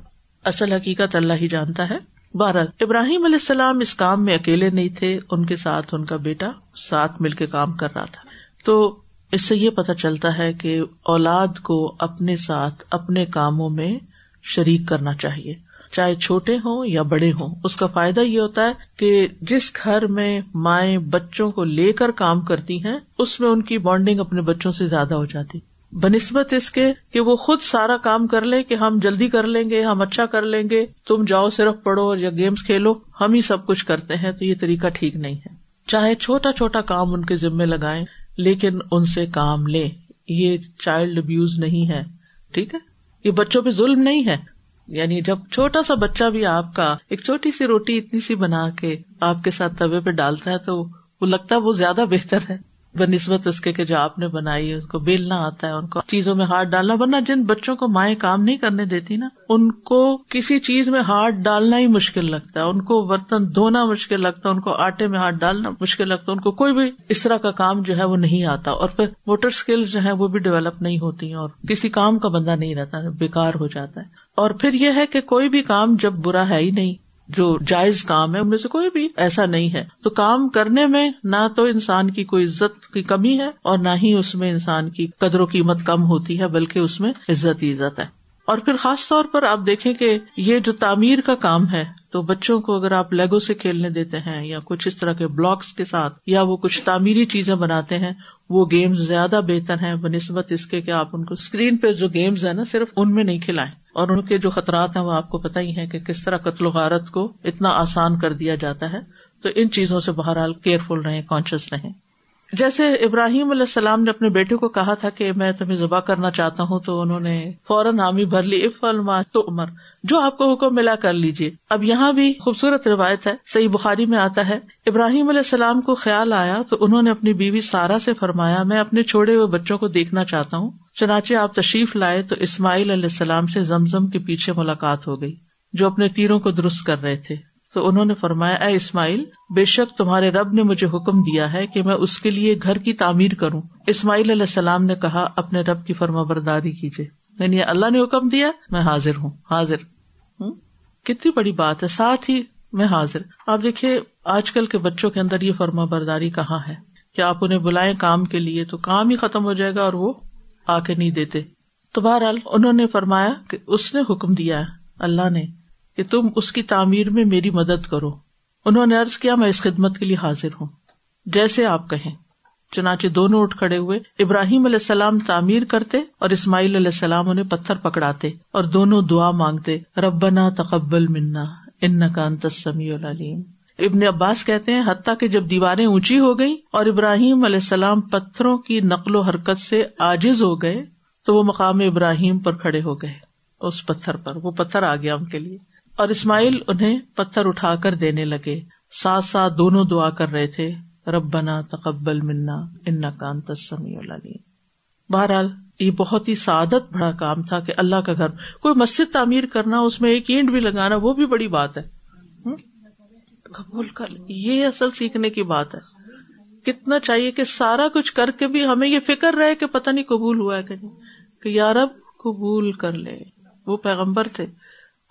اصل حقیقت اللہ ہی جانتا ہے۔ بہرحال، ابراہیم علیہ السلام اس کام میں اکیلے نہیں تھے، ان کے ساتھ ان کا بیٹا ساتھ مل کے کام کر رہا تھا۔ تو اس سے یہ پتا چلتا ہے کہ اولاد کو اپنے ساتھ اپنے کاموں میں شریک کرنا چاہیے۔ چاہے چھوٹے ہوں یا بڑے ہوں، اس کا فائدہ یہ ہوتا ہے کہ جس گھر میں مائیں بچوں کو لے کر کام کرتی ہیں، اس میں ان کی بانڈنگ اپنے بچوں سے زیادہ ہو جاتی۔ بنسبت اس کے کہ وہ خود سارا کام کر لے کہ ہم جلدی کر لیں گے، ہم اچھا کر لیں گے، تم جاؤ صرف پڑھو یا گیمس کھیلو، ہم ہی سب کچھ کرتے ہیں، تو یہ طریقہ ٹھیک نہیں ہے۔ چاہے چھوٹا چھوٹا کام ان کے ذمے لگائیں، لیکن ان سے کام لے۔ یہ چائلڈ ابیوز نہیں ہے، ٹھیک ہے؟ یہ بچوں پہ ظلم نہیں ہے۔ یعنی جب چھوٹا سا بچہ بھی آپ کا ایک چھوٹی سی روٹی اتنی سی بنا کے آپ کے ساتھ توے پہ ڈالتا ہے، تو وہ لگتا ہے وہ زیادہ بہتر ہے۔ بہ نسبت اس کے جو آپ نے بنائی ان کو بیلنا آتا ہے، ان کو چیزوں میں ہاتھ ڈالنا، ورنہ جن بچوں کو مائیں کام نہیں کرنے دیتی نا، ان کو کسی چیز میں ہاتھ ڈالنا ہی مشکل لگتا ہے، ان کو برتن دھونا مشکل لگتا ہے، ان کو آٹے میں ہاتھ ڈالنا مشکل لگتا ہے، ان کو کوئی بھی اس طرح کا کام جو ہے وہ نہیں آتا، اور پھر موٹر اسکل جو ہے وہ بھی ڈیولپ نہیں ہوتی اور کسی کام کا بندہ نہیں رہتا بےکار ہو جاتا ہے۔ اور پھر یہ ہے کہ کوئی بھی کام جب برا ہے ہی نہیں جو جائز کام ہے ان میں سے کوئی بھی ایسا نہیں ہے۔ تو کام کرنے میں نہ تو انسان کی کوئی عزت کی کمی ہے اور نہ ہی اس میں انسان کی قدر و قیمت کم ہوتی ہے، بلکہ اس میں عزت ہی عزت ہے۔ اور پھر خاص طور پر آپ دیکھیں کہ یہ جو تعمیر کا کام ہے، تو بچوں کو اگر آپ لیگو سے کھیلنے دیتے ہیں یا کچھ اس طرح کے بلاکس کے ساتھ یا وہ کچھ تعمیری چیزیں بناتے ہیں وہ گیمز زیادہ بہتر ہیں، بہ نسبت اس کے کہ آپ ان کو اسکرین پہ جو گیمز ہیں نا، صرف ان میں نہیں کھلائیں۔ اور ان کے جو خطرات ہیں، وہ آپ کو پتا ہی ہے کہ کس طرح قتل و غارت کو اتنا آسان کر دیا جاتا ہے۔ تو ان چیزوں سے بہرحال کیئرفل رہے کانشیس رہیں۔ جیسے ابراہیم علیہ السلام نے اپنے بیٹے کو کہا تھا کہ میں تمہیں ذبح کرنا چاہتا ہوں، تو انہوں نے فوراً حامی بھر لی، اف الما تو عمر جو آپ کو حکم ملا کر لیجیے اب یہاں بھی خوبصورت روایت ہے، صحیح بخاری میں آتا ہے، ابراہیم علیہ السلام کو خیال آیا تو انہوں نے اپنی بیوی سارا سے فرمایا، میں اپنے چھوڑے ہوئے بچوں کو دیکھنا چاہتا ہوں، چنانچہ آپ تشریف لائے تو اسماعیل علیہ السلام سے زمزم کے پیچھے ملاقات ہو گئی، جو اپنے تیروں کو درست کر رہے تھے۔ تو انہوں نے فرمایا، اے اسماعیل، بے شک تمہارے رب نے مجھے حکم دیا ہے کہ میں اس کے لیے گھر کی تعمیر کروں۔ اسماعیل علیہ السلام نے کہا، اپنے رب کی فرما برداری کیجیے یعنی اللہ نے حکم دیا، میں حاضر ہوں۔ حاضر۔ ہوں کتنی بڑی بات ہے۔ ساتھ ہی میں حاضر۔ آپ دیکھیے، آج کل کے بچوں کے اندر یہ فرما برداری کہاں ہے؟ کہ آپ انہیں بلائیں کام کے لیے تو کام ہی ختم ہو جائے گا اور وہ آ کے نہیں دیتے۔ تو بہرحال انہوں نے فرمایا کہ اس نے حکم دیا اللہ نے۔ کہ تم اس کی تعمیر میں میری مدد کرو۔ انہوں نے ارض کیا، میں اس خدمت کے لیے حاضر ہوں۔ جیسے آپ کہیں۔ چنانچہ دونوں اٹھ کھڑے ہوئے۔ ابراہیم علیہ السلام تعمیر کرتے اور اسماعیل علیہ السلام انہیں پتھر پکڑاتے اور دونوں دعا مانگتے۔ ربنا تقبل منا ان کا انتسمی العلیم۔ ابن عباس کہتے ہیں، حتیٰ کہ جب دیواریں اونچی ہو گئی اور ابراہیم علیہ السلام پتھروں کی نقل و حرکت سے آجز ہو گئے، تو وہ مقام ابراہیم پر کھڑے ہو گئے۔ اس پتھر پر، وہ پتھر آ گیا ان کے لیے۔ اور اسماعیل انہیں پتھر اٹھا کر دینے لگے۔ ساتھ ساتھ دونوں دعا کر رہے تھے رب بنا تقبل منا ان کا انتسمی العلیم۔ بہرحال، یہ بہت ہی سعادت بڑا کام تھا کہ اللہ کا گھر، کوئی مسجد تعمیر کرنا، اس میں ایک اینٹ بھی لگانا، وہ بھی بڑی بات ہے۔ قبول کر یہ اصل سیکھنے کی بات ہے۔ کتنا چاہیے کہ سارا کچھ کر کے بھی ہمیں یہ فکر رہے کہ پتہ نہیں قبول ہوا ہے کہ نہیں، کہ یارب قبول کر لے۔ وہ پیغمبر تھے۔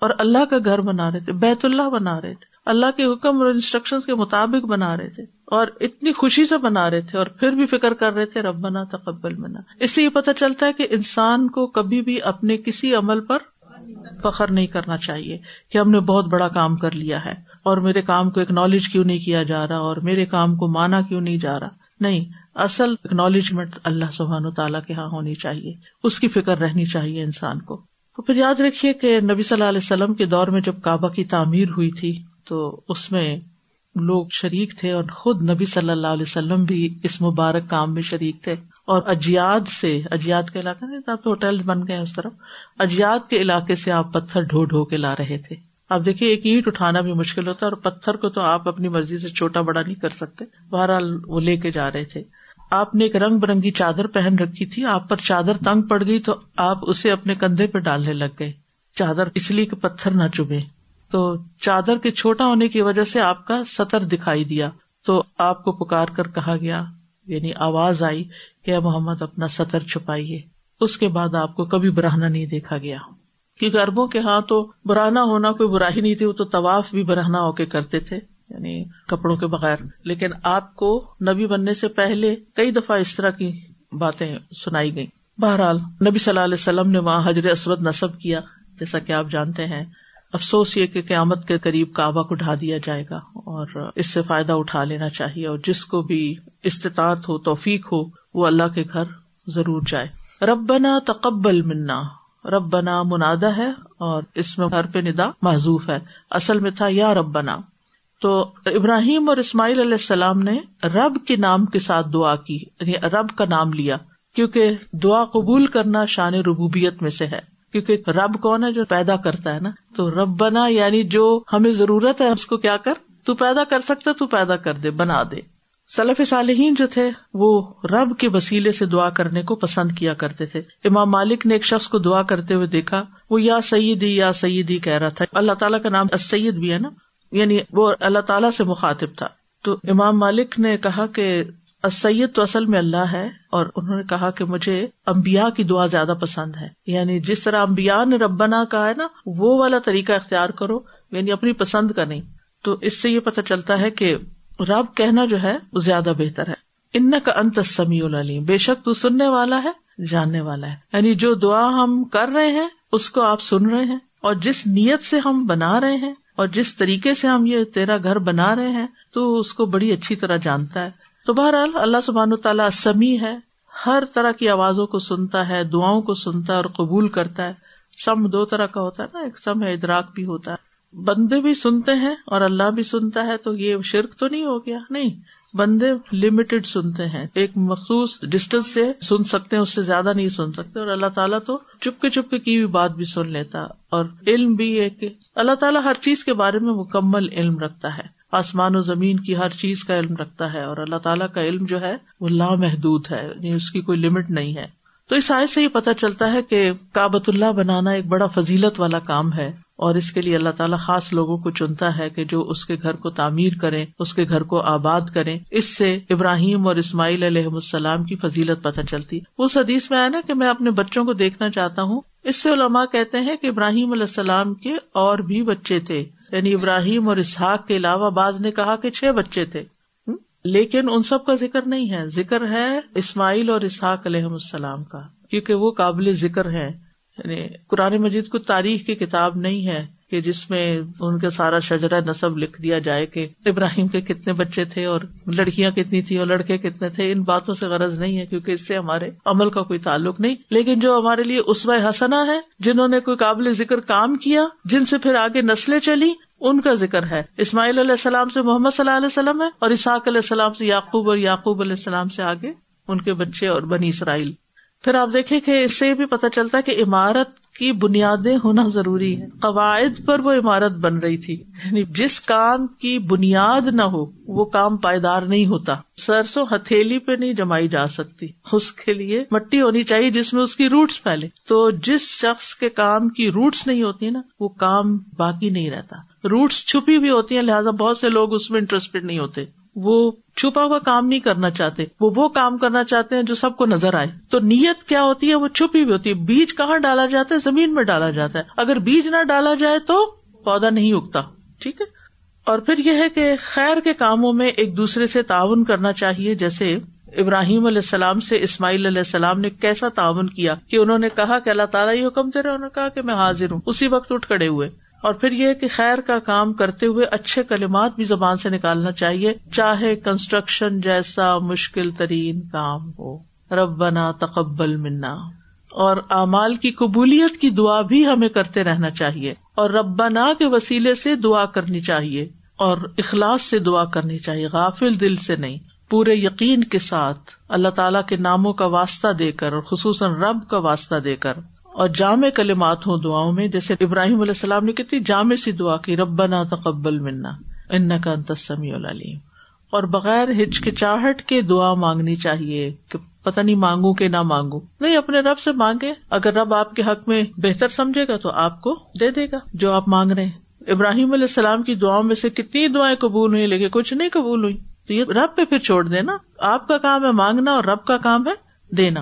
اور اللہ کا گھر بنا رہے تھے، بیت اللہ بنا رہے تھے، اللہ کے حکم اور انسٹرکشن کے مطابق بنا رہے تھے، اور اتنی خوشی سے بنا رہے تھے، اور پھر بھی فکر کر رہے تھے رب بنا تقبل منا۔ اس سے یہ پتا چلتا ہے کہ انسان کو کبھی بھی اپنے کسی عمل پر فخر نہیں کرنا چاہیے کہ ہم نے بہت بڑا کام کر لیا ہے، اور میرے کام کو اکنالج کیوں نہیں کیا جا رہا، اور میرے کام کو مانا کیوں نہیں جا رہا۔ نہیں، اصل اکنالجمنٹ اللہ سبحان و تعالیٰ کے یہاں ہونی چاہیے، اس کی فکر رہنی چاہیے انسان کو۔ تو پھر یاد رکھیے کہ نبی صلی اللہ علیہ وسلم کے دور میں جب کعبہ کی تعمیر ہوئی تھی، تو اس میں لوگ شریک تھے اور خود نبی صلی اللہ علیہ وسلم بھی اس مبارک کام میں شریک تھے۔ اور اجیاد سے، اجیاد کے علاقے ہوٹل بن گئے اس طرف۔ اجیاد کے علاقے سے آپ پتھر ڈھو ڈھو کے لا رہے تھے۔ اب دیکھیے، ایک اینٹ اٹھانا بھی مشکل ہوتا ہے اور پتھر کو تو آپ اپنی مرضی سے چھوٹا بڑا نہیں کر سکتے۔ بہرحال وہ لے کے جا رہے تھے۔ آپ نے ایک رنگ برنگی چادر پہن رکھی تھی، آپ پر چادر تنگ پڑ گئی تو آپ اسے اپنے کندھے پہ ڈالنے لگ گئے۔ چادر اس لیے کہ پتھر نہ چبے تو چادر کے چھوٹا ہونے کی وجہ سے آپ کا سطر دکھائی دیا۔ تو آپ کو پکار کر کہا گیا یعنی آواز آئی کہ محمد، اپنا سطر چھپائیے۔ اس کے بعد آپ کو کبھی براہنا نہیں دیکھا گیا۔ کیونکہ اربوں کے ہاں تو براہنا ہونا کوئی براہی نہیں تھی، وہ تو طواف بھی براہنا ہو کے کرتے تھے۔ یعنی کپڑوں کے بغیر۔ لیکن آپ کو نبی بننے سے پہلے کئی دفعہ اس طرح کی باتیں سنائی گئی بہرحال نبی صلی اللہ علیہ وسلم نے وہاں حضر اسود نصب کیا، جیسا کہ آپ جانتے ہیں۔ افسوس یہ کہ قیامت کے قریب کعبہ کو ڈھا دیا جائے گا اور اس سے فائدہ اٹھا لینا چاہیے اور جس کو بھی استطاعت ہو، توفیق ہو، وہ اللہ کے گھر ضرور جائے۔ ربنا تقبل منا۔ رب بنا منادا ہے اور اس میں گھر پہ ندا معذوف ہے۔ اصل میں تھا یا رب بنا تو ابراہیم اور اسماعیل علیہ السلام نے رب کے نام کے ساتھ دعا کی یعنی رب کا نام لیا، کیونکہ دعا قبول کرنا شان ربوبیت میں سے ہے۔ کیونکہ رب کون ہے جو پیدا کرتا ہے نا؟ تو رب بنا یعنی جو ہمیں ضرورت ہے، اس کو کیا کر؟ تو پیدا کر سکتا، تو پیدا کر دے، بنا دے۔ سلف صالحین جو تھے، وہ رب کے وسیلے سے دعا کرنے کو پسند کیا کرتے تھے۔ امام مالک نے ایک شخص کو دعا کرتے ہوئے دیکھا، وہ یا سیدی یا سیدی کہہ رہا تھا۔ اللہ تعالیٰ کا نام سید بھی ہے نا؟ یعنی وہ اللہ تعالیٰ سے مخاطب تھا۔ تو امام مالک نے کہا کہ سید تو اصل میں اللہ ہے اور انہوں نے کہا کہ مجھے امبیا کی دعا زیادہ پسند ہے۔ یعنی جس طرح امبیا نے ربنا کہا ہے نا، وہ والا طریقہ اختیار کرو یعنی اپنی پسند کا نہیں۔ تو اس سے یہ پتا چلتا ہے کہ رب کہنا جو ہے، وہ زیادہ بہتر ہے۔ ان کا انت سمیع العلیم، بے شک تو سننے والا ہے، جاننے والا ہے۔ یعنی جو دعا ہم کر رہے ہیں، اس کو آپ سن رہے ہیں اور جس نیت سے ہم بنا رہے ہیں اور جس طریقے سے ہم یہ تیرا گھر بنا رہے ہیں، تو اس کو بڑی اچھی طرح جانتا ہے۔ تو بہرحال، اللہ سبحان و تعالیٰ سمی ہے، ہر طرح کی آوازوں کو سنتا ہے، دعاؤں کو سنتا ہے اور قبول کرتا ہے۔ سم دو طرح کا ہوتا ہے نا، ایک سم ہے، ادراک بھی ہوتا ہے۔ بندے بھی سنتے ہیں اور اللہ بھی سنتا ہے، تو یہ شرک تو نہیں ہو گیا؟ نہیں۔ بندے لمیٹڈ سنتے ہیں۔ ایک مخصوص ڈسٹینس سے سن سکتے ہیں، اس سے زیادہ نہیں سن سکتے۔ اور اللہ تعالیٰ تو چپکے چپکے کی بھی بات بھی سن لیتا۔ اور علم بھی ہے کہ اللہ تعالیٰ ہر چیز کے بارے میں مکمل علم رکھتا ہے۔ آسمان و زمین کی ہر چیز کا علم رکھتا ہے اور اللہ تعالیٰ کا علم جو ہے وہ لامحدود ہے یعنی اس کی کوئی لمٹ نہیں ہے۔ تو اس آئے سے یہ پتا چلتا ہے کہ کابت اللہ بنانا ایک بڑا فضیلت والا کام ہے اور اس کے لیے اللہ تعالیٰ خاص لوگوں کو چنتا ہے کہ جو اس کے گھر کو تعمیر کرے اس کے گھر کو آباد کرے اس سے ابراہیم اور اسماعیل علیہ السلام کی فضیلت پتہ چلتی۔ اس حدیث میں آیا نا کہ میں اپنے بچوں کو دیکھنا چاہتا ہوں اس سے علماء کہتے ہیں کہ ابراہیم علیہ السلام کے اور بھی بچے تھے۔ یعنی ابراہیم اور اسحاق کے علاوہ بعض نے کہا کہ چھ بچے تھے۔ لیکن ان سب کا ذکر نہیں ہے۔ ذکر ہے اسماعیل اور اسحاق علیہ السلام کا، کیونکہ وہ قابل ذکر ہے یعنی قرآن مجید کو تاریخ کی کتاب نہیں ہے۔ کہ جس میں ان کا سارا شجرا نصب لکھ دیا جائے کہ ابراہیم کے کتنے بچے تھے اور لڑکیاں کتنی تھی اور لڑکے کتنے تھے، ان باتوں سے غرض نہیں ہے کیونکہ اس سے ہمارے عمل کا کوئی تعلق نہیں۔ لیکن جو ہمارے لیے اسوہ حسنا ہے، جنہوں نے کوئی قابل ذکر کام کیا، جن سے پھر آگے نسلیں چلی ان کا ذکر ہے۔ اسماعیل علیہ السلام سے محمد صلی اللہ علیہ وسلم ہے اور اسحاق علیہ السلام سے یعقوب اور یعقوب علیہ السلام سے آگے ان کے بچے اور بنی اسرائیل۔ پھر آپ دیکھیں کہ اس سے بھی پتا چلتا کہ عمارت کی بنیادیں ہونا ضروری ہے قواعد پر وہ عمارت بن رہی تھی۔ یعنی جس کام کی بنیاد نہ ہو، وہ کام پائیدار نہیں ہوتا۔ سرسوں ہتھیلی پہ نہیں جمائی جا سکتی۔ اس کے لیے مٹی ہونی چاہیے جس میں اس کی روٹس پھیلے۔ تو جس شخص کے کام کی روٹس نہیں ہوتی نا، وہ کام باقی نہیں رہتا۔ روٹس چھپی بھی ہوتی ہیں، لہٰذا بہت سے لوگ اس میں انٹرسٹیڈ نہیں ہوتے۔ وہ چھپا ہوا کام نہیں کرنا چاہتے۔ وہ وہ کام کرنا چاہتے ہیں جو سب کو نظر آئے۔ تو نیت کیا ہوتی ہے؟ وہ چھپی ہوئی ہوتی ہے۔ بیج کہاں ڈالا جاتا ہے؟ زمین میں ڈالا جاتا ہے۔ اگر بیج نہ ڈالا جائے تو پودا نہیں اگتا۔ ٹھیک ہے؟ اور پھر یہ ہے کہ خیر کے کاموں میں ایک دوسرے سے تعاون کرنا چاہیے۔ جیسے ابراہیم علیہ السلام سے اسماعیل علیہ السلام نے کیسا تعاون کیا کہ انہوں نے کہا کہ اللہ تعالیٰ یہ حکم دے رہے انہوں نے کہا کہ میں حاضر ہوں۔ اسی وقت اٹھ کھڑے ہوئے۔ اور پھر یہ کہ خیر کا کام کرتے ہوئے اچھے کلمات بھی زبان سے نکالنا چاہیے، چاہے کنسٹرکشن جیسا مشکل ترین کام ہو۔ رب بنا تقبل منا۔ اور اعمال کی قبولیت کی دعا بھی ہمیں کرتے رہنا چاہیے۔ اور ربنا کے وسیلے سے دعا کرنی چاہیے۔ اور اخلاص سے دعا کرنی چاہیے۔ غافل دل سے نہیں، پورے یقین کے ساتھ اللہ تعالیٰ کے ناموں کا واسطہ دے کر اور خصوصاً رب کا واسطہ دے کر۔ اور جامع کلمات ہوں دعاؤں میں، جیسے ابراہیم علیہ السلام نے کتنی جامع سی دعا کی، ربنا تقبل منا ان کا انتسمی العلیم۔ اور بغیر ہچکچاہٹ کے دعا مانگنی چاہیے کہ پتہ نہیں مانگوں کہ نہ مانگوں۔ نہیں، اپنے رب سے مانگے اگر رب آپ کے حق میں بہتر سمجھے گا تو آپ کو دے دے گا جو آپ مانگ رہے ہیں۔ ابراہیم علیہ السلام کی دعاؤں میں سے کتنی دعائیں قبول ہوئی لیکن کچھ نہیں قبول ہوئی تو یہ رب پہ پھر چھوڑ دینا۔ آپ کا کام ہے مانگنا اور رب کا کام ہے دینا۔